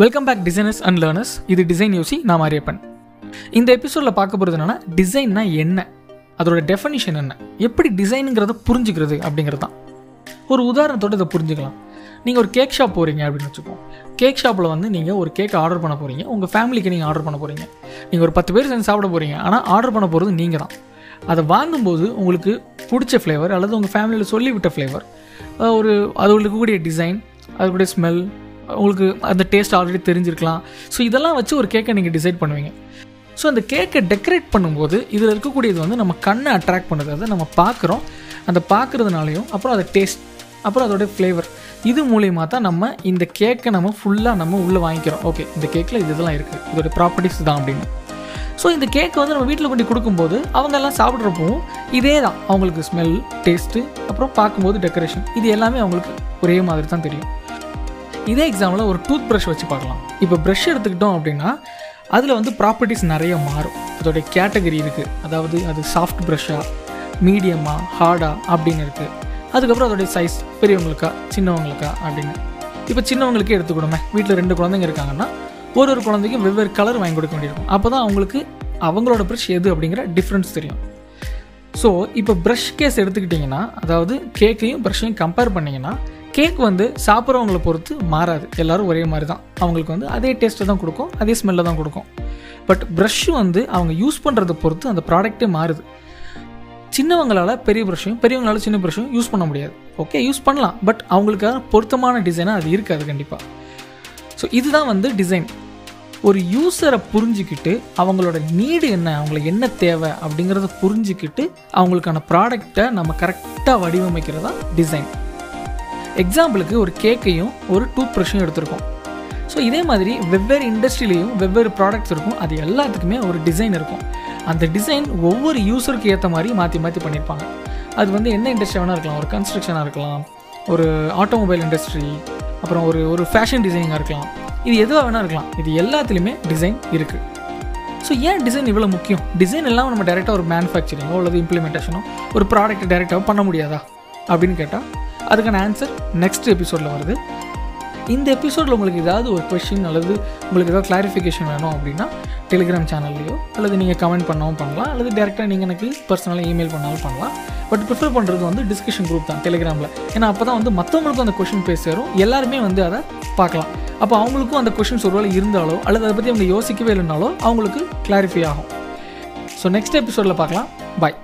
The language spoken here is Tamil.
Welcome back designers and learners இது டிசைன் யோசி நான் மாரியப்பன். இந்த எபிசோடில் பார்க்க போகிறது என்னன்னா டிசைன்னா என்ன? அதோட டெஃபனிஷன் என்ன? எப்படி டிசைனுங்கிறத புரிஞ்சுக்கிறது அப்படிங்கிறது தான். ஒரு உதாரணத்தோட இதை புரிஞ்சுக்கலாம். நீங்கள் ஒரு கேக் ஷாப் போகிறீங்க அப்படின்னு வச்சுக்கோம் கேக் ஷாப்பில் வந்து நீங்கள் ஒரு கேக் ஆர்டர் பண்ண போகிறீங்க உங்கள் ஃபேமிலிக்கு நீங்கள் ஆர்டர் பண்ண போகிறீங்க நீங்கள் ஒரு பத்து பேர் சேர்ந்து சாப்பிட போகிறீங்க ஆனால் ஆர்டர் பண்ண போகிறது நீங்கள் தான். அதை வாங்கும்போது உங்களுக்கு பிடிச்ச ஃப்ளேவர் அல்லது உங்கள் ஃபேமிலியில் சொல்லிவிட்ட ஃப்ளேவர் ஒரு அது இருக்கக்கூடிய டிசைன் அதுக்குடைய ஸ்மெல் உங்களுக்கு அந்த டேஸ்ட் ஆல்ரெடி தெரிஞ்சிருக்கலாம். ஸோ இதெல்லாம் வச்சு ஒரு கேக்கை நீங்கள் டிசைட் பண்ணுவீங்க. ஸோ அந்த கேக்கை டெக்கரேட் பண்ணும்போது இதில் இருக்கக்கூடியது வந்து நம்ம கண்ணை அட்ராக்ட் பண்ணுது. அதை நம்ம பார்க்குறோம். அந்த பார்க்குறதுனாலையும் அப்புறம் அதை டேஸ்ட் அப்புறம் அதோடய ஃப்ளேவர் இது மூலியமாக தான் நம்ம இந்த கேக்கை நம்ம ஃபுல்லாக நம்ம உள்ளே வாங்கிக்கிறோம். ஓகே இந்த கேக்கில் இது இதெல்லாம் இருக்குது இதோட ப்ராப்பர்ட்டிஸ் தான் அப்படின்னு. ஸோ இந்த கேக்கை வந்து நம்ம வீட்டில் கொண்டு கொடுக்கும்போது அவங்க எல்லாம் சாப்பிட்றப்பவும் இதே தான். அவங்களுக்கு ஸ்மெல் டேஸ்ட்டு அப்புறம் பார்க்கும்போது டெக்கரேஷன் இது எல்லாமே அவங்களுக்கு ஒரே மாதிரி தான் தெரியும். இதே எக்ஸாம்பிள் ஒரு டூத் ப்ரஷ் வச்சு பார்க்கலாம். இப்போ ப்ரஷ் எடுத்துக்கிட்டோம் அப்படின்னா அதில் வந்து ப்ராப்பர்ட்டிஸ் நிறைய மாறும். அதோடைய கேட்டகரி இருக்குது அதாவது அது சாஃப்ட் ப்ரஷ்ஷாக மீடியமாக ஹார்டா அப்படின்னு இருக்குது அதுக்கப்புறம் அதோடைய சைஸ் பெரியவங்களுக்கா சின்னவங்களுக்கா அப்படின்னு. இப்போ சின்னவங்களுக்கே எடுத்துக்கணுமே வீட்டில் ரெண்டு குழந்தைங்க இருக்காங்கன்னா ஒரு ஒரு குழந்தைக்கும் வெவ்வேறு கலர் வாங்கி கொடுக்க வேண்டியிருக்கும். அப்போ தான் அவங்களுக்கு அவங்களோட ப்ரஷ் எது அப்படிங்கிற டிஃப்ரென்ஸ் தெரியும். ஸோ இப்போ ப்ரஷ் கேஸ் எடுத்துக்கிட்டிங்கன்னா அதாவது கேக்கையும் ப்ரஷ்ஷையும் கம்பேர் பண்ணிங்கன்னா கேக் வந்து சாப்பிட்றவங்கள பொறுத்து மாறாது. எல்லோரும் ஒரே மாதிரி தான் அவங்களுக்கு வந்து அதே டேஸ்ட்டை தான் கொடுக்கும் அதே ஸ்மெல்லை தான் கொடுக்கும். பட் ப்ரஷ் வந்து அவங்க யூஸ் பண்ணுறதை பொறுத்து அந்த ப்ராடக்ட்டே மாறுது. சின்னவங்களால் பெரிய ப்ரஷ்ஷையும் பெரியவங்களால சின்ன ப்ரஷ்ஷையும் யூஸ் பண்ண முடியாது. ஓகே யூஸ் பண்ணலாம். பட் அவங்களுக்காக பொருத்தமான டிசைனாக அது இருக்காது கண்டிப்பாக ஸோ இதுதான் வந்து டிசைன் ஒரு யூஸரை புரிஞ்சுக்கிட்டு அவங்களோட நீடு என்ன அவங்களுக்கு என்ன தேவை அப்படிங்கிறத புரிஞ்சுக்கிட்டு அவங்களுக்கான ப்ராடக்டை நம்ம கரெக்டாக வடிவமைக்கிறதா டிசைன் எக்ஸாம்பிளுக்கு ஒரு கேக்கையும் ஒரு டூத் ப்ரஷையும் எடுத்திருக்கோம். ஸோ இதே மாதிரி வெவ்வேறு இண்டஸ்ட்ரியிலையும் வெவ்வேறு ப்ராடக்ட்ஸ் இருக்கும். அது எல்லாத்துக்குமே ஒரு டிசைன் இருக்கும். அந்த டிசைன் ஒவ்வொரு யூஸருக்கு ஏற்ற மாதிரி மாற்றி மாற்றி பண்ணியிருப்பாங்க அது வந்து என்ன இண்டஸ்ட்ரி வேணால் இருக்கலாம். ஒரு கன்ஸ்ட்ரக்ஷனாக இருக்கலாம். ஒரு ஆட்டோமொபைல் இண்டஸ்ட்ரி அப்புறம் ஒரு ஒரு ஃபேஷன் டிசைனிங்காக இருக்கலாம். இது எதுவாக வேணால் இருக்கலாம். இது எல்லாத்துலேயுமே டிசைன் இருக்குது ஸோ ஏன் டிசைன் இவ்வளோ முக்கியம்? டிசைன் எல்லாம் நம்ம டேரெக்டாக ஒரு மேனுஃபேக்சரிங்கோ அல்லது இம்ப்ளிமெண்டேஷனோ ஒரு ப்ராடக்ட் டேரெக்டாக பண்ண முடியாதா? அப்படின்னு கேட்டால் அதுக்கான ஆன்சர் நெக்ஸ்ட் எபிசோடில் வருது. இந்த எபிசோடில் உங்களுக்கு ஏதாவது ஒரு கொஷின் அல்லது உங்களுக்கு ஏதாவது கிளாரிஃபிகேஷன் வேணும் அப்படின்னா டெலிகிராம் சேனல்லையோ அல்லது நீங்கள் கமெண்ட் பண்ணவும் பண்ணலாம். அல்லது டேரெக்டாக நீங்கள் எனக்கு பர்சனலாக இமெயில் பண்ணாலும் பண்ணலாம். பட் ப்ரிஃபர் பண்ணுறது வந்து டிஸ்கஷன் குரூப் தான் டெலிகிராமில் ஏன்னா அப்போ தான் வந்து மற்றவங்களுக்கும் அந்த கொஷின் பேச சேரும். எல்லாருமே வந்து அதை பார்க்கலாம். அப்போ அவங்களுக்கும் அந்த கொஷின்ஸ் ஒருவேளை இருந்தாலோ அல்லது அதை பற்றி அவங்க யோசிக்கவே இல்லைனாலோ அவங்களுக்கு கிளாரிஃபை ஆகும். ஸோ நெக்ஸ்ட் எபிசோடில் பார்க்கலாம். பாய்